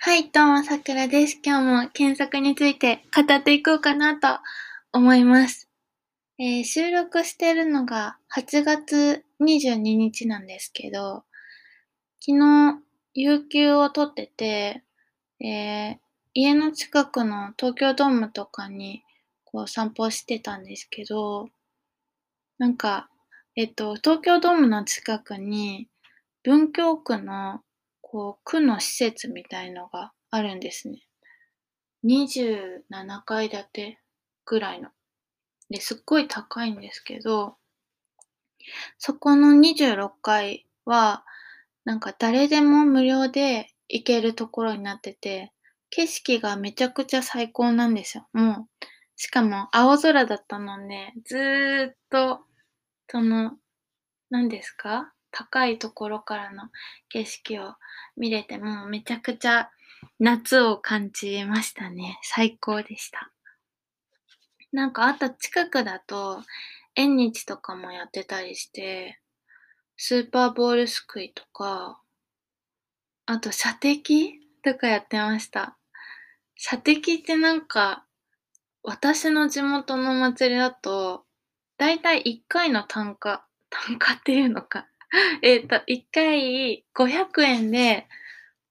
はい、どうも、さくらです。今日も検索について語っていこうかなと思います。えー、収録してるのが8月22日なんですけど、昨日、有給を取ってて、えー、家の近くの東京ドームとかにこう散歩してたんですけど、なんか、えっと、東京ドームの近くに文京区のこう、区の施設みたいのがあるんですね。27階建てぐらいの。で、すっごい高いんですけど、そこの26階は、なんか誰でも無料で行けるところになってて、景色がめちゃくちゃ最高なんですよ。もう、しかも青空だったので、ずーっと、その、何ですか？高いところからの景色を見れてもうめちゃくちゃ夏を感じましたね。最高でした。なんかあと近くだと縁日とかもやってたりして、スーパーボールすくいとか、あと射的とかやってました。射的ってなんか、私の地元の祭りだと、だいたい1回の単価、単価っていうのか、えっと、1回500円で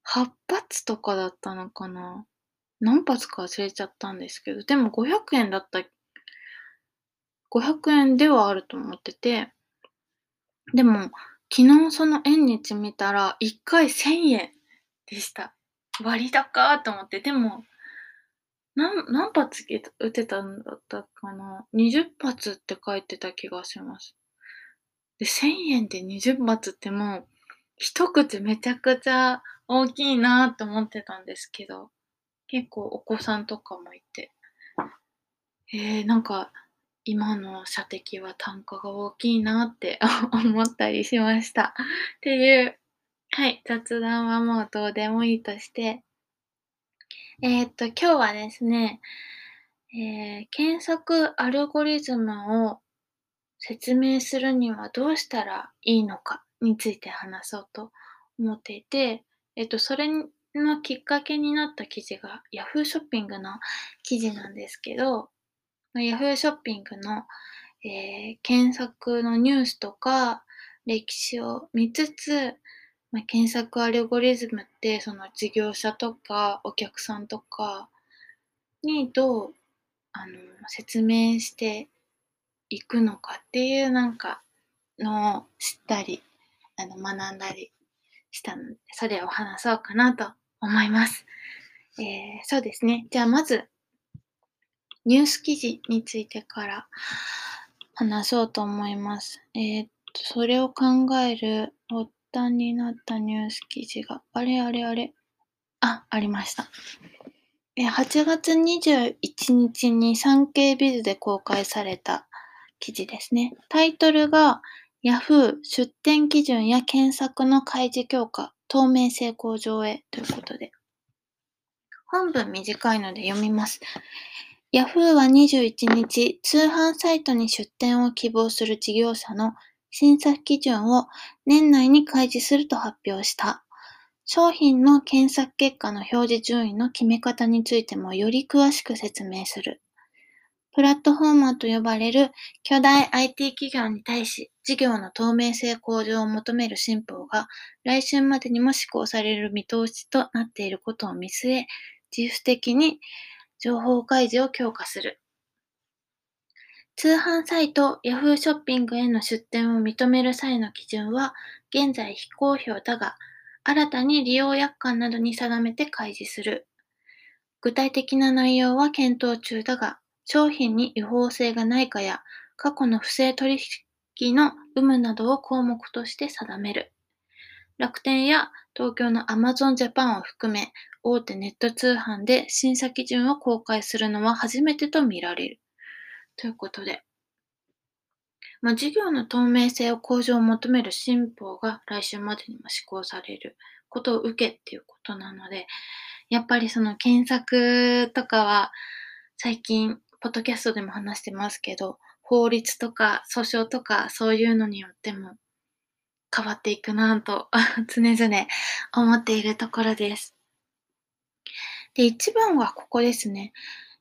8発とかだったのかな？何発か忘れちゃったんですけど、でも500円だった、500円ではあると思ってて、でも、昨日その縁日見たら、1回1000円でした。割高と思って、でも、何、何発撃てたんだったかな ?20 発って書いてた気がします。で、1000円で20発ってもう、一口めちゃくちゃ大きいなと思ってたんですけど、結構お子さんとかもいて、えー、なんか、今の射的は単価が大きいなって 思ったりしました。っていう、はい、雑談はもうどうでもいいとして、えー、っと、今日はですね、えー、検索アルゴリズムを説明するにはどうしたらいいのかについて話そうと思っていて、えっと、それのきっかけになった記事が Yahoo! ショッピングの記事なんですけど、Yahoo ショッピングの、えー、検索のニュースとか歴史を見つつ、まあ、検索アルゴリズムってその事業者とかお客さんとかにどうあの説明していくのかっていうなんかのを知ったり、あの学んだりしたので、それを話そうかなと思います。えー、そうですね。じゃあまず、ニュース記事についてから話そうと思います。えー、っと、それを考える発端になったニュース記事が、あれあれあれ、あ、ありました。8月21日に産経ビズで公開された記事ですね。タイトルが Yahoo 出店基準や検索の開示強化、透明性向上へということで。本文短いので読みます。Yahoo は21日、通販サイトに出店を希望する事業者の審査基準を年内に開示すると発表した。商品の検索結果の表示順位の決め方についてもより詳しく説明する。プラットフォーマーと呼ばれる巨大 IT 企業に対し、事業の透明性向上を求める新法が来週までにも施行される見通しとなっていることを見据え、自主的に情報開示を強化する。通販サイト Yahoo ショッピングへの出店を認める際の基準は現在非公表だが、新たに利用約款などに定めて開示する。具体的な内容は検討中だが、商品に違法性がないかや、過去の不正取引の有無などを項目として定める。楽天や東京の Amazon Japan を含め、大手ネット通販で審査基準を公開するのは初めてとみられる。ということで、まあ、事業の透明性を向上を求める新法が来週までにも施行されることを受けっていうことなので、やっぱりその検索とかは最近ポッドキャストでも話してますけど、法律とか訴訟とかそういうのによっても変わっていくなぁと 常々思っているところです。で、一番はここですね。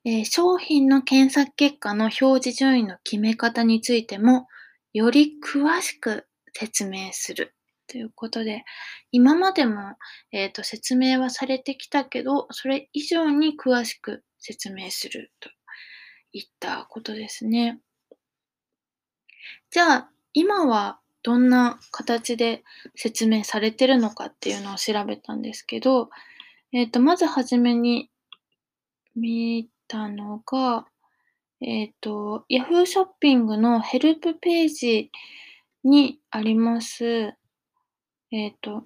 えー、商品の検索結果の表示順位の決め方についても、より詳しく説明する。ということで、今までも、えーと、説明はされてきたけど、それ以上に詳しく説明するといったことですね。じゃあ、今はどんな形で説明されてるのかっていうのを調べたんですけど、えっ、ー、と、まずはじめに見たのが、えっ、ー、と、Yahoo ショッピングのヘルプページにあります、えっ、ー、と、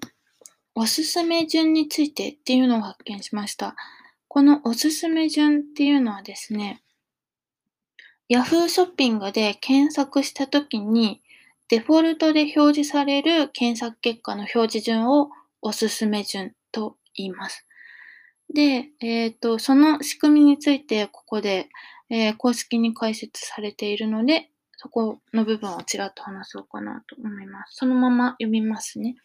おすすめ順についてっていうのを発見しました。このおすすめ順っていうのはですね、Yahoo ショッピングで検索したときに、デフォルトで表示される検索結果の表示順をおすすめ順と言います。で、えっ、ー、と、その仕組みについてここで、えー、公式に解説されているので、そこの部分をちらっと話そうかなと思います。そのまま読みますね。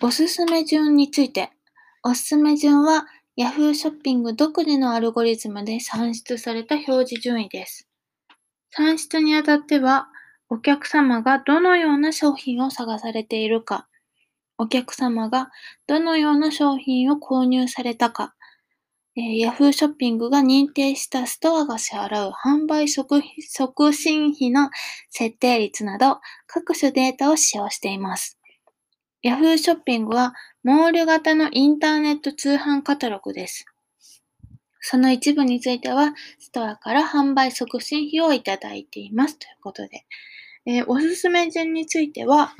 おすすめ順について。おすすめ順は Yahoo ショッピング独自のアルゴリズムで算出された表示順位です。算出にあたっては、お客様がどのような商品を探されているか、お客様がどのような商品を購入されたか、えー、Yahoo ショッピングが認定したストアが支払う販売促進費の設定率など各種データを使用しています。Yahoo ショッピングはモール型のインターネット通販カタログです。その一部については、ストアから販売促進費をいただいていますということで、えー、おすすめ順については、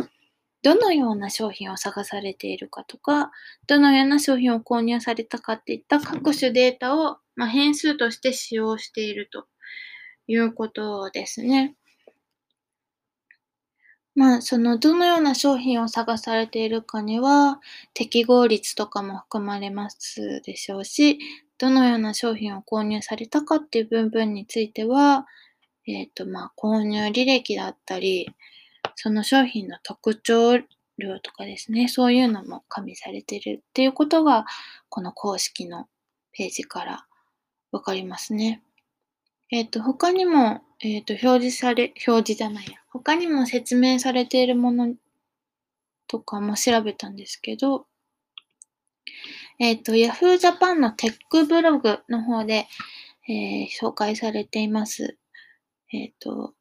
どのような商品を探されているかとか、どのような商品を購入されたかっていった各種データを、まあ、変数として使用しているということですね。まあ、その、どのような商品を探されているかには、適合率とかも含まれますでしょうし、どのような商品を購入されたかっていう部分については、えっ、ー、と、まあ、購入履歴だったり、その商品の特徴量とかですね、そういうのも加味されてるっていうことが、この公式のページからわかりますね。えっ、ー、と、他にも、えっ、ー、と、表示され、表示じゃないや。他にも説明されているものとかも調べたんですけど、えっ、ー、と、Yahoo Japan のテックブログの方で、えー、紹介されています。えっ、と、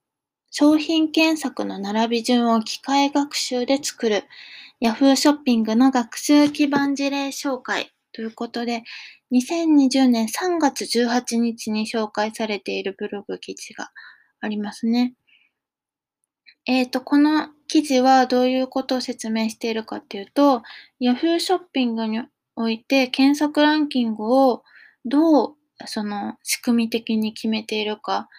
商品検索の並び順を機械学習で作る Yahoo ショッピングの学習基盤事例紹介ということで、2020年3月18日に紹介されているブログ記事がありますね。えっ、ー、と、この記事はどういうことを説明しているかっていうと、Yahoo ショッピングにおいて検索ランキングをどうその仕組み的に決めているか、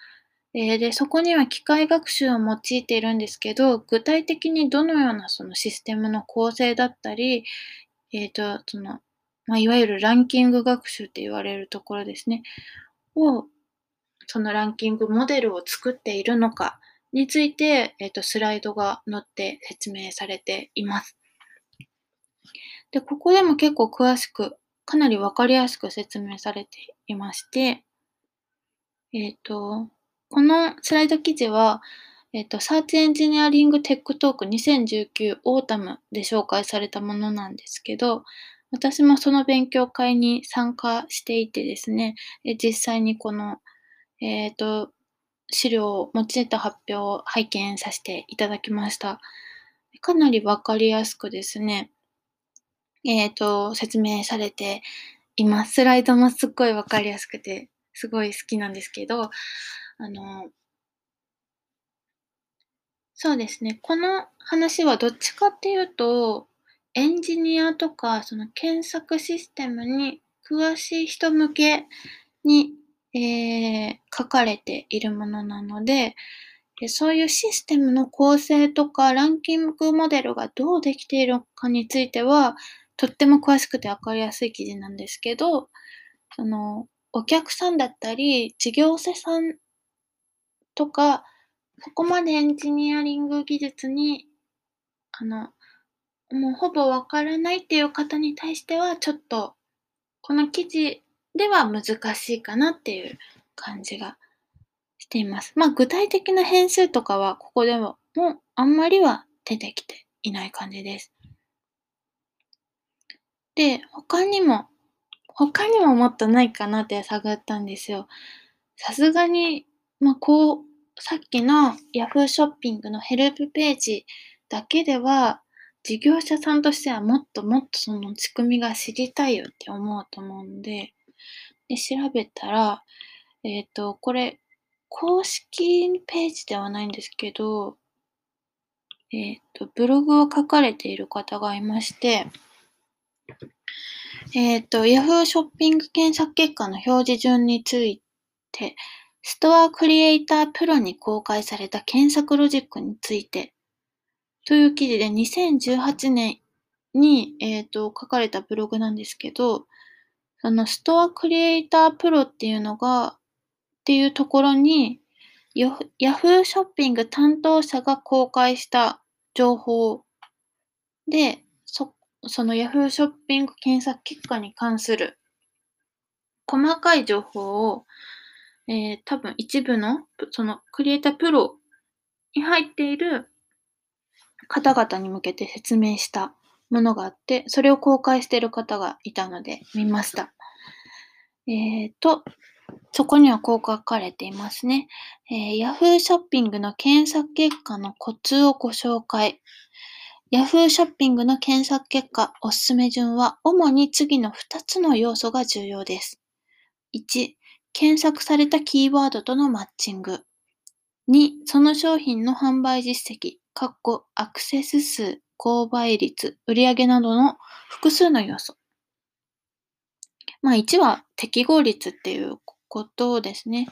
えー、で、そこには機械学習を用いているんですけど、具体的にどのようなそのシステムの構成だったり、えっ、ー、と、その、まあ、いわゆるランキング学習って言われるところですね、を、そのランキングモデルを作っているのかについて、えっ、ー、と、スライドが載って説明されています。で、ここでも結構詳しく、かなりわかりやすく説明されていまして、えっ、ー、と、このスライド記事は、えっと、 Search Engineering Tech Talk 2019 Autumn で紹介されたものなんですけど、私もその勉強会に参加していてですね、実際にこの、えっ、ー、と、資料を用いた発表を拝見させていただきました。かなりわかりやすくですね、えっ、ー、と、説明されています。スライドもすっごいわかりやすくて、すごい好きなんですけど、あの、そうですね。この話はどっちかっていうと、エンジニアとか、その検索システムに詳しい人向けに、えー、書かれているものなので、そういうシステムの構成とかランキングモデルがどうできているかについては、とっても詳しくてわかりやすい記事なんですけど、その、お客さんだったり、事業者さんとか、そこまでエンジニアリング技術に、あの、もうほぼわからないっていう方に対しては、ちょっとこの記事では難しいかなっていう感じがしています。まあ具体的な変数とかはここでももうあんまりは出てきていない感じです。で、他にも、他にももっとないかなって探ったんですよ。さすがに、まあこう、さっきの Yahoo ショッピングのヘルプページだけでは、事業者さんとしてはもっともっとその仕組みが知りたいよって思うと思うんで、で、調べたら、えっ、ー、と、これ、公式ページではないんですけど、えっ、ー、と、ブログを書かれている方がいまして、えっ、ー、と、Yahoo ショッピング検索結果の表示順について、ストアクリエイタープロに公開された検索ロジックについてという記事で2018年に、え、ー、と書かれたブログなんですけど、そのストアクリエイタープロっていうのが、っていうところに、ヤフーショッピング担当者が公開した情報で、そそのヤフーショッピング検索結果に関する細かい情報をえー、多分一部の、そのクリエイタープロに入っている方々に向けて説明したものがあって、それを公開している方がいたので見ました。えっ、ー、と、そこにはこう書かれていますね。えー、Yahoo ショッピングの検索結果のコツをご紹介。Yahoo ショッピングの検索結果おすすめ順は主に次の2つの要素が重要です。1、検索されたキーワードとのマッチング。2、その商品の販売実績、括弧アクセス数、購買率、売上などの複数の要素。まあ1は適合率っていうことですね。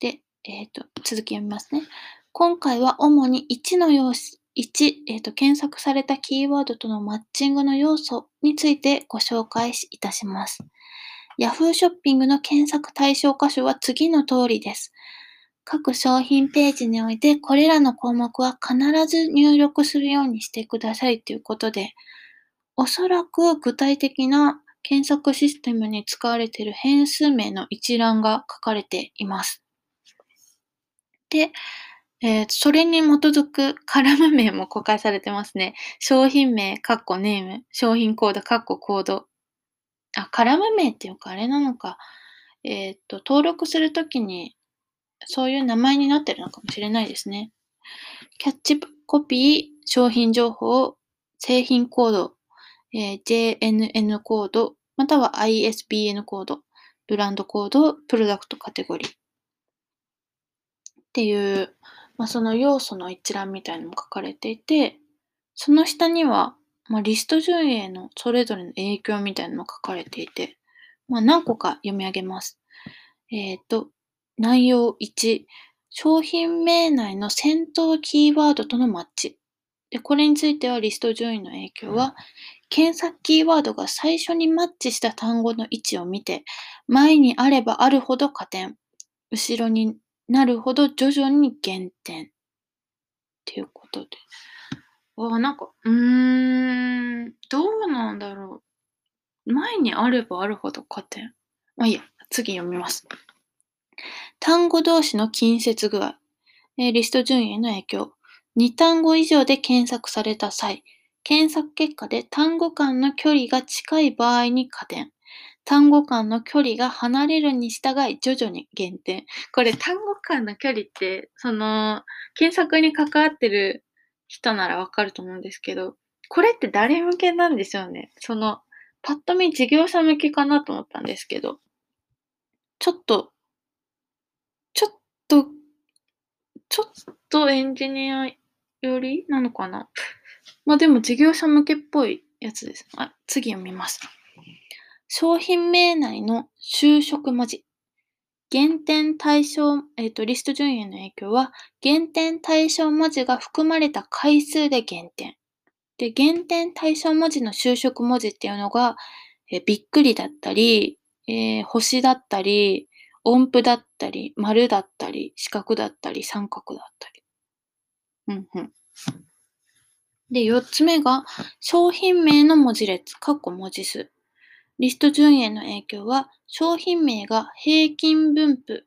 で、えっ、ー、と、続き読みますね。今回は主に1の要素、1、えーと、検索されたキーワードとのマッチングの要素についてご紹介いたします。Yahoo ショッピングの検索対象箇所は次の通りです。各商品ページにおいてこれらの項目は必ず入力するようにしてくださいということで、おそらく具体的な検索システムに使われている変数名の一覧が書かれています。で、えー、それに基づくカラム名も公開されてますね。商品名、カッコネーム、商品コード、カッココード、あ、カラム名っていうかあれなのか。えっ、と、登録するときに、そういう名前になってるのかもしれないですね。キャッチコピー、商品情報、製品コード、えー、JNN コード、または ISBN コード、ブランドコード、プロダクトカテゴリー。っていう、まあ、その要素の一覧みたいなのも書かれていて、その下には、まあ、リスト順位へのそれぞれの影響みたいなのも書かれていて、まあ、何個か読み上げます。えっ、ー、と、内容1、商品名内の先頭キーワードとのマッチ。で、これについてはリスト順位の影響は、検索キーワードが最初にマッチした単語の位置を見て、前にあればあるほど加点、後ろになるほど徐々に減点。っていうことで。あ、なんか、うーん、どうなんだろう。前にあればあるほど加点。まあいいや、次読みます。単語同士の近接具合。えー、リスト順位への影響。2単語以上で検索された際、検索結果で単語間の距離が近い場合に加点。単語間の距離が離れるに従い徐々に減点。これ単語間の距離って、その、検索に関わってる人ならわかると思うんですけど、これって誰向けなんでしょうね。その、パッと見事業者向けかなと思ったんですけど、ちょっと、と、ちょっとエンジニア寄りなのかな？まあでも事業者向けっぽいやつです。あ、次読みます。商品名内の就職文字。減点対象、えっ、ー、と、リスト順位への影響は、減点対象文字が含まれた回数で減点。で、減点対象文字の就職文字っていうのが、えー、びっくりだったり、えー、星だったり、音符だったり、丸だったり、四角だったり、三角だったり。うんうん。で、四つ目が、商品名の文字列、括弧文字数。リスト順位への影響は、商品名が平均分布。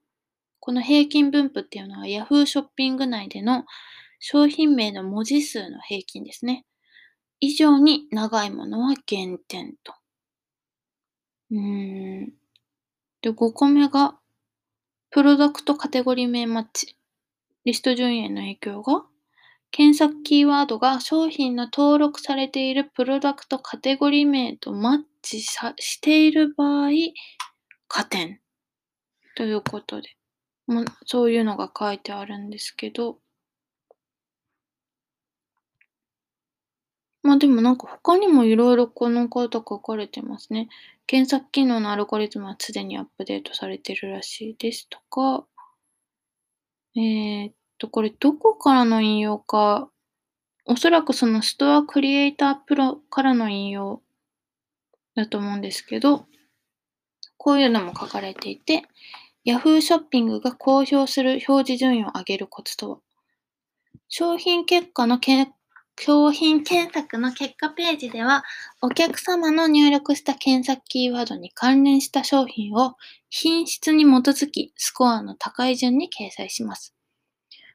この平均分布っていうのは Yahoo ショッピング内での商品名の文字数の平均ですね。以上に長いものは減点と。うーん。で、5個目が、プロダクトカテゴリ名マッチ。リスト順位への影響が、検索キーワードが商品の登録されているプロダクトカテゴリ名とマッチしている場合、加点。ということで、もうそういうのが書いてあるんですけど、まあでもなんか他にもいろいろこのこと書かれてますね。検索機能のアルゴリズムはすでにアップデートされてるらしいですとか、え、っと、これどこからの引用か、おそらくそのストアクリエイタープロからの引用だと思うんですけど、こういうのも書かれていて、Yahoo ショッピングが公表する表示順位を上げるコツとは、商品結果のけ商品検索の結果ページでは、お客様の入力した検索キーワードに関連した商品を品質に基づきスコアの高い順に掲載します。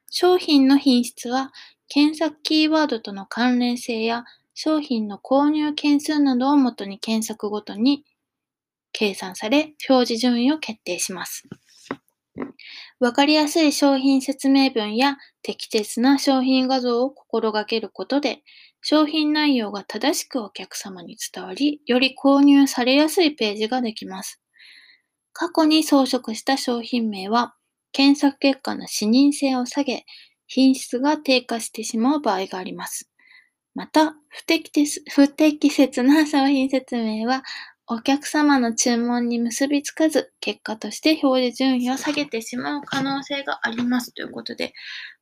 商品の品質は、検索キーワードとの関連性や商品の購入件数などをもとに検索ごとに計算され、表示順位を決定します。わかりやすい商品説明文や適切な商品画像を心がけることで、商品内容が正しくお客様に伝わり、より購入されやすいページができます。過去に装飾した商品名は、検索結果の視認性を下げ、品質が低下してしまう場合があります。また、不適切な商品説明は、お客様の注文に結びつかず、結果として表示順位を下げてしまう可能性がありますということで、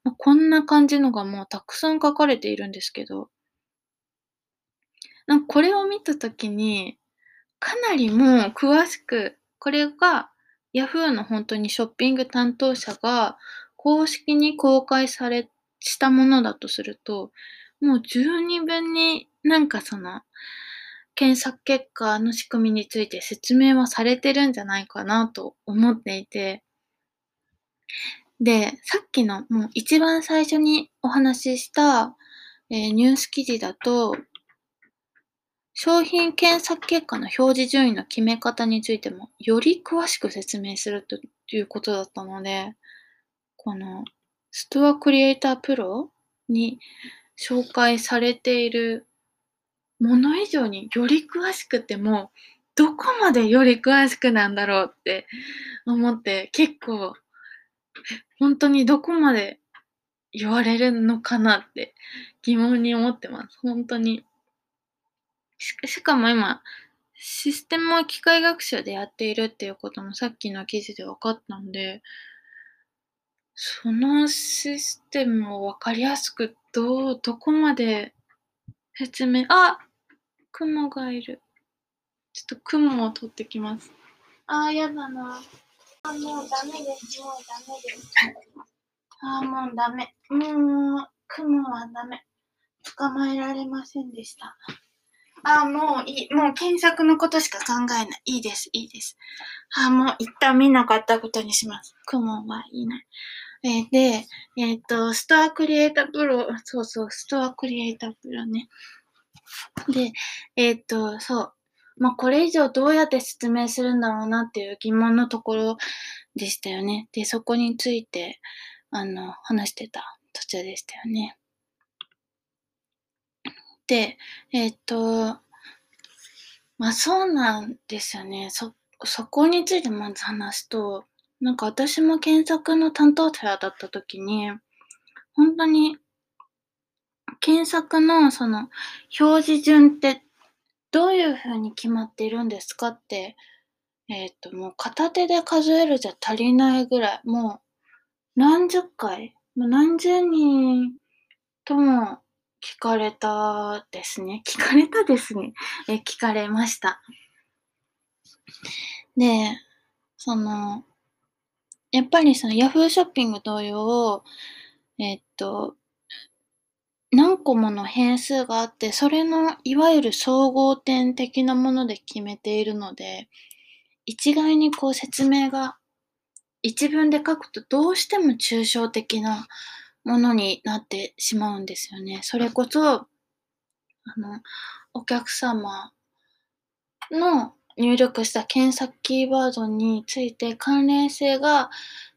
まあ、こんな感じのがもうたくさん書かれているんですけど、なんかこれを見たときに、かなりもう詳しく、これが Yahoo の本当にショッピング担当者が公式に公開され、したものだとすると、もう十二分になんかその、検索結果の仕組みについて説明はされてるんじゃないかなと思っていて、で、さっきのもう一番最初にお話しした、えー、ニュース記事だと、商品検索結果の表示順位の決め方についてもより詳しく説明するということだったので、このストアクリエイタープロに紹介されているもの以上により詳しくても、どこまでより詳しくなんだろうって思って結構本当にどこまで言われるのかなって疑問に思ってます。本当に。しかも今、システムを機械学習でやっているっていうこともさっきの記事で分かったんで、そのシステムを分かりやすくどう、どこまで説明、あ雲がいる。ちょっと雲を取ってきます。あー、やだな。あ、もうダメです。もうダメです。あー、もうダメ。もう、雲はダメ。捕まえられませんでした。あ、もういい。もう検索のことしか考えない。いいです、いいです。あ、もう一旦見なかったことにします。雲はいない。えー、で、えっ、ー、と、ストアクリエイタープロ、そうそう、ストアクリエイタープロね。で、えっ、と、そう。まあ、これ以上どうやって説明するんだろうなっていう疑問のところでしたよね。で、そこについて、あの、話してた途中でしたよね。で、えっ、と、まあ、そうなんですよね。そ、そこについてまず話すと、なんか私も検索の担当者だった時に、本当に検索のその表示順ってどういうふうに決まっているんですかって、えっ、ー、と、もう片手で数えるじゃ足りないぐらい、もう何十回、もう何十人とも聞かれたですね。聞かれたですね。え、聞かれました。で、その、やっぱりその Yahoo ショッピング同様、えっと、何個もの変数があって、それのいわゆる総合点的なもので決めているので、一概にこう説明が一文で書くとどうしても抽象的なものになってしまうんですよね。それこそ、あの、お客様の入力した検索キーワードについて関連性が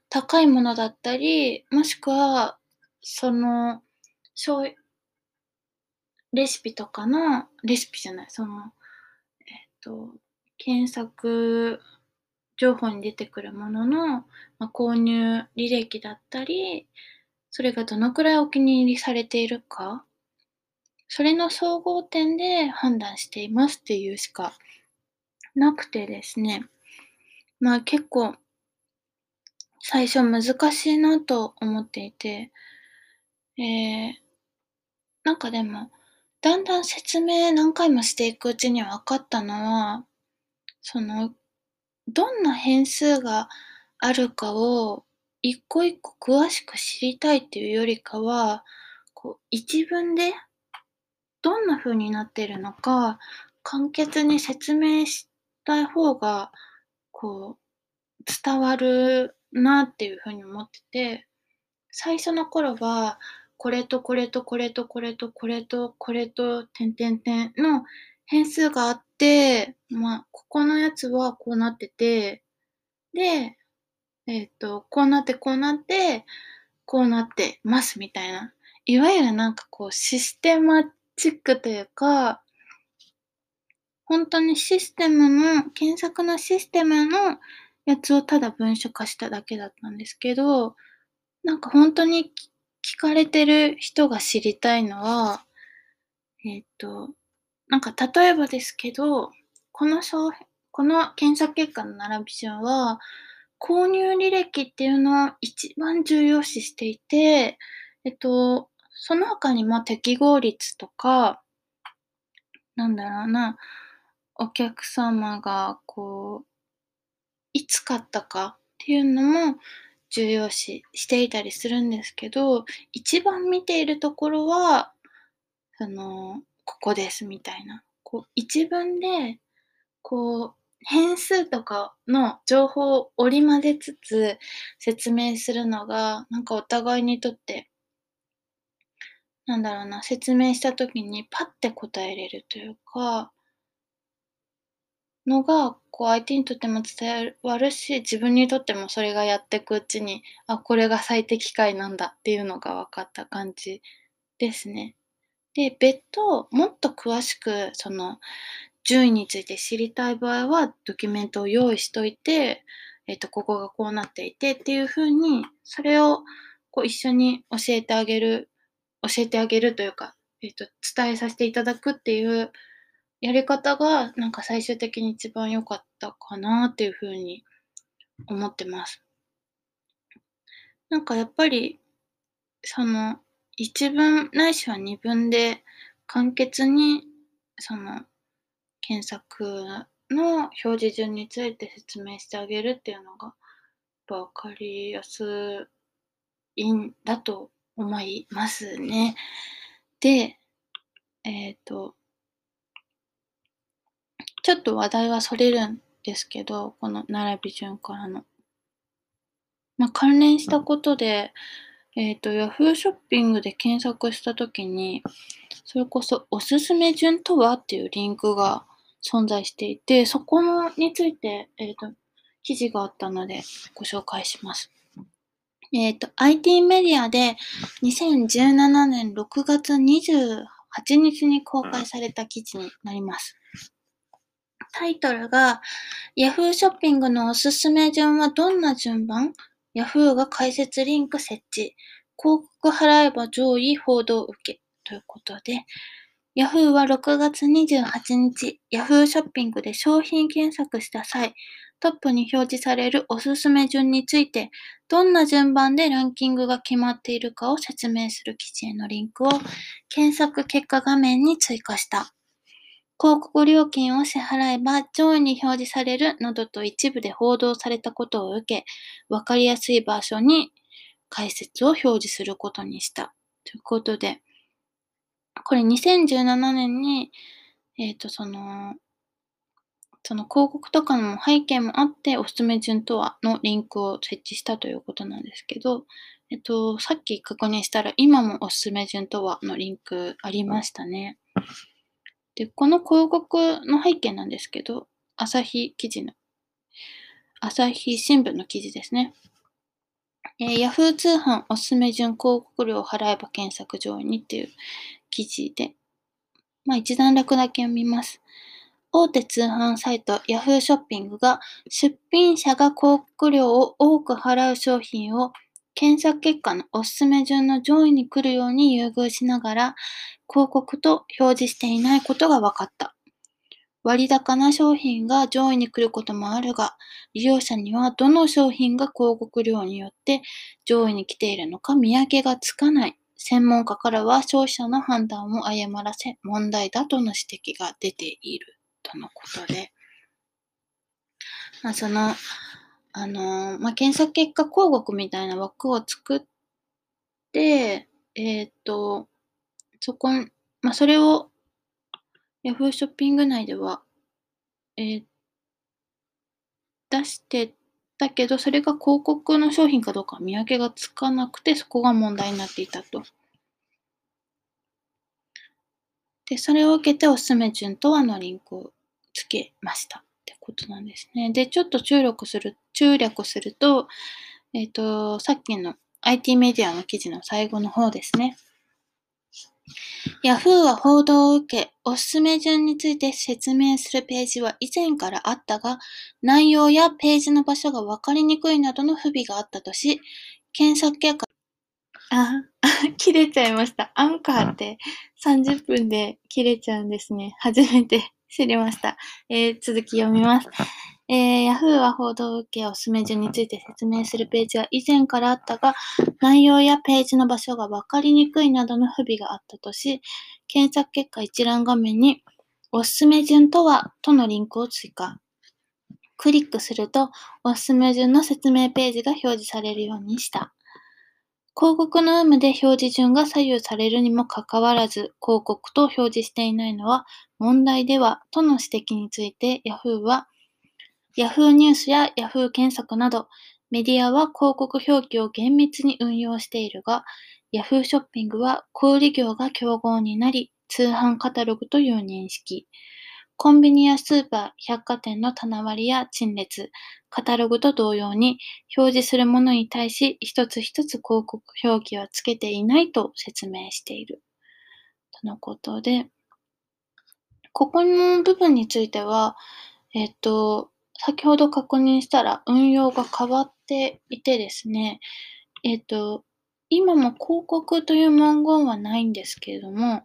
高いものだったり、もしくは、その、そう、レシピとかの、レシピじゃない、その、えっと、検索情報に出てくるものの、まあ、購入履歴だったり、それがどのくらいお気に入りされているか、それの総合点で判断していますっていうしかなくてですね、まあ結構最初難しいなと思っていて、えー、なんかでも、だんだん説明何回もしていくうちに分かったのは、その、どんな変数があるかを一個一個詳しく知りたいっていうよりかは、こう一文でどんな風になってるのか、簡潔に説明した方が、こう、伝わるなっていう風に思ってて、最初の頃は、これとこれとこれとこれとこれとこれと、点々点の変数があって、まあ、ここのやつはこうなってて、で、えっ、ー、と、こうなってこうなって、こうなってますみたいな。いわゆるなんかこうシステマチックというか、本当にシステムの、検索のシステムのやつをただ文書化しただけだったんですけど、なんか本当に聞かれてる人が知りたいのは、えっ、ー、と、なんか例えばですけど、この商品この検索結果の並び順は、購入履歴っていうのを一番重要視していて、えっと、その他にも適合率とか、なんだろうな、お客様がこう、いつ買ったかっていうのも重要視していたりするんですけど、一番見ているところは、その、ここですみたいな。こう、一文で、こう、変数とかの情報を織り交ぜつつ説明するのが、なんかお互いにとって、なんだろうな、説明した時にパッて答えれるというか、のが、こう相手にとっても伝わるし、自分にとってもそれがやっていくうちに、あ、これが最適解なんだっていうのが分かった感じですね。で、別途、もっと詳しく、その、順位について知りたい場合は、ドキュメントを用意しといて、えっ、と、ここがこうなっていてっていうふうに、それをこう一緒に教えてあげる、教えてあげるというか、えっ、と、伝えさせていただくっていうやり方が、なんか最終的に一番良かったかなっていうふうに思ってます。なんかやっぱり、その、一文ないしは二文で簡潔に、その、検索の表示順について説明してあげるっていうのが分かりやすいんだと思いますね。で、えっ、ー、と、ちょっと話題はそれるんですけど、この並び順からの。まあ、関連したことで、えっ、ー、と、Yahoo ショッピングで検索したときに、それこそおすすめ順とはっていうリンクが存在していて、そこのについて、えっ、ー、と、記事があったのでご紹介します。えっ、ー、と、IT メディアで2017年6月28日に公開された記事になります。タイトルが Yahoo ショッピングのおすすめ順はどんな順番 ?Yahoo が解説リンク設置。広告払えば上位報道受け。ということで、Yahoo は6月28日、Yahoo ショッピングで商品検索した際、トップに表示されるおすすめ順について、どんな順番でランキングが決まっているかを説明する記事へのリンクを検索結果画面に追加した。広告料金を支払えば上位に表示されるなどと一部で報道されたことを受け、わかりやすい場所に解説を表示することにした。ということで、これ2017年に、えっ、と、その、その広告とかの背景もあって、おすすめ順とはのリンクを設置したということなんですけど、えっと、さっき確認したら、今もおすすめ順とはのリンクありましたね。で、この広告の背景なんですけど、朝日記事の、朝日新聞の記事ですね。えー、Yahoo 通販おすすめ順広告料を払えば検索上位にっていう記事で、まあ一段落だけ読みます。大手通販サイト Yahoo ショッピングが出品者が広告料を多く払う商品を検索結果のおすすめ順の上位に来るように優遇しながら広告と表示していないことが分かった。割高な商品が上位に来ることもあるが、利用者にはどの商品が広告料によって上位に来ているのか見分けがつかない。専門家からは消費者の判断を誤らせ問題だとの指摘が出ている。とのことで、まあ、その、あの、まあ、検索結果広告みたいな枠を作って、えっ、ー、と、そこ、まあ、それを Yahoo ショッピング内では、えー、出してたけど、それが広告の商品かどうか見分けがつかなくて、そこが問題になっていたと。で、それを受けておすすめ順とはのリンクをつけましたことなんですね。で、ちょっと注力する、注略すると、えっ、ー、と、さっきの IT メディアの記事の最後の方ですね。Yahoo は報道を受け、おすすめ順について説明するページは以前からあったが、内容やページの場所が分かりにくいなどの不備があったとし、検索結果あ、切れちゃいました。アンカーって30分で切れちゃうんですね。初めて知りました。えー、続き読みます。えー、Yahoo は報道を受けおすすめ順について説明するページは以前からあったが、内容やページの場所が分かりにくいなどの不備があったとし、検索結果一覧画面におすすめ順とはとのリンクを追加。クリックすると、おすすめ順の説明ページが表示されるようにした。広告の有無で表示順が左右されるにもかかわらず、広告と表示していないのは問題ではとの指摘について Yahoo は、Yahoo ニュースや Yahoo 検索などメディアは広告表記を厳密に運用しているが、Yahoo ショッピングは小売業が競合になり、通販カタログという認識。コンビニやスーパー、百貨店の棚割りや陳列、カタログと同様に表示するものに対し一つ一つ広告表記はつけていないと説明している。とのことで、ここの部分については、えっと、先ほど確認したら運用が変わっていてですね、えっと、今も広告という文言はないんですけれども、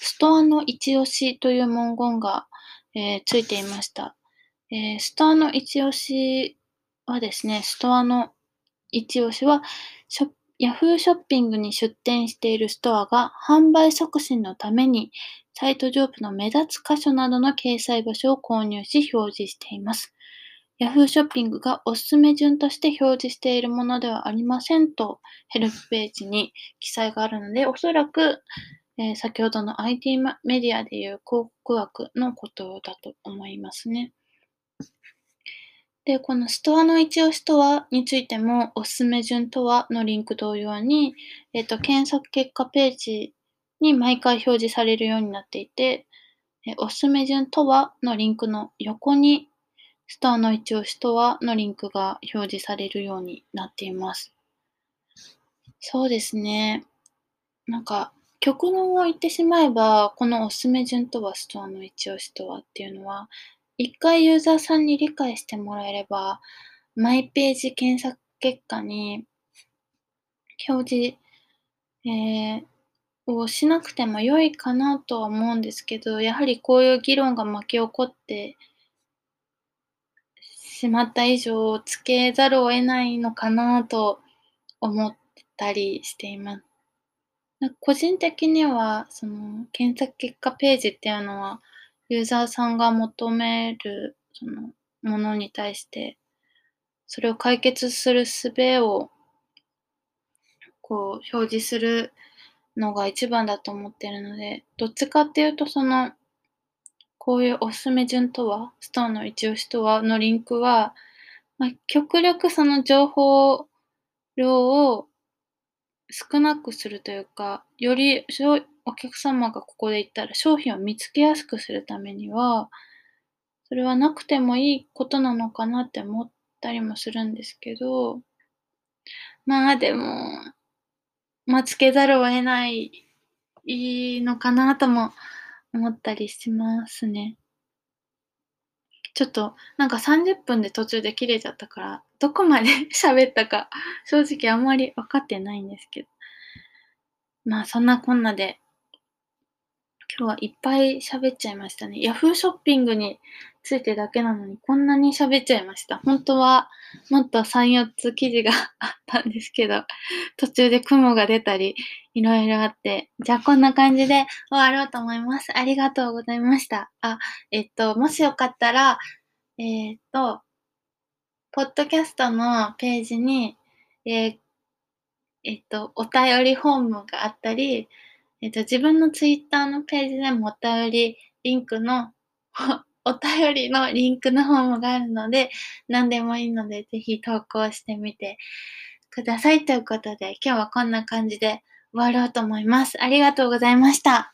ストアの一押しという文言がえー、ついていました。えー、ストアの一押しはですね、ストアの一押しは、ヤフーショッピングに出店しているストアが販売促進のためにサイト上部の目立つ箇所などの掲載場所を購入し表示しています。ヤフーショッピングがおすすめ順として表示しているものではありませんとヘルプページに記載があるので、おそらくえー、先ほどの IT メディアでいう広告枠のことだと思いますね。で、このストアの一押しとはについても、おすすめ順とはのリンク同様に、えっ、ー、と、検索結果ページに毎回表示されるようになっていて、えおすすめ順とはのリンクの横に、ストアの一押しとはのリンクが表示されるようになっています。そうですね。なんか、極論を言ってしまえば、このおすすめ順とはストアの一押しとはっていうのは、一回ユーザーさんに理解してもらえれば、マイページ検索結果に表示、えー、をしなくても良いかなとは思うんですけど、やはりこういう議論が巻き起こってしまった以上、つけざるを得ないのかなと思ったりしています。な個人的には、その、検索結果ページっていうのは、ユーザーさんが求める、その、ものに対して、それを解決する術を、こう、表示するのが一番だと思ってるので、どっちかっていうとその、こういうおすすめ順とは、ストーンの一押しとはのリンクは、まあ、極力その情報量を少なくするというか、よりお客様がここで行ったら商品を見つけやすくするためには、それはなくてもいいことなのかなって思ったりもするんですけど、まあでも、まあつけざるを得ないのかなとも思ったりしますね。ちょっと、なんか30分で途中で切れちゃったから、どこまで 喋ったか、正直あんまり分かってないんですけど。まあそんなこんなで、今日はいっぱい喋っちゃいましたね。Yahoo ショッピングについてだけなのにこんなに喋っちゃいました。本当はもっと3、4つ記事があったんですけど、途中で雲が出たり、いろいろあって、じゃあこんな感じで終わろうと思います。ありがとうございました。あ、えっと、もしよかったら、えー、っと、ポッドキャストのページに、えー、えっと、お便りフォームがあったり、えっと、自分のツイッターのページでもお便りリンクのお便りのリンクの方もがあるので、何でもいいので、ぜひ投稿してみてください。ということで、今日はこんな感じで終わろうと思います。ありがとうございました。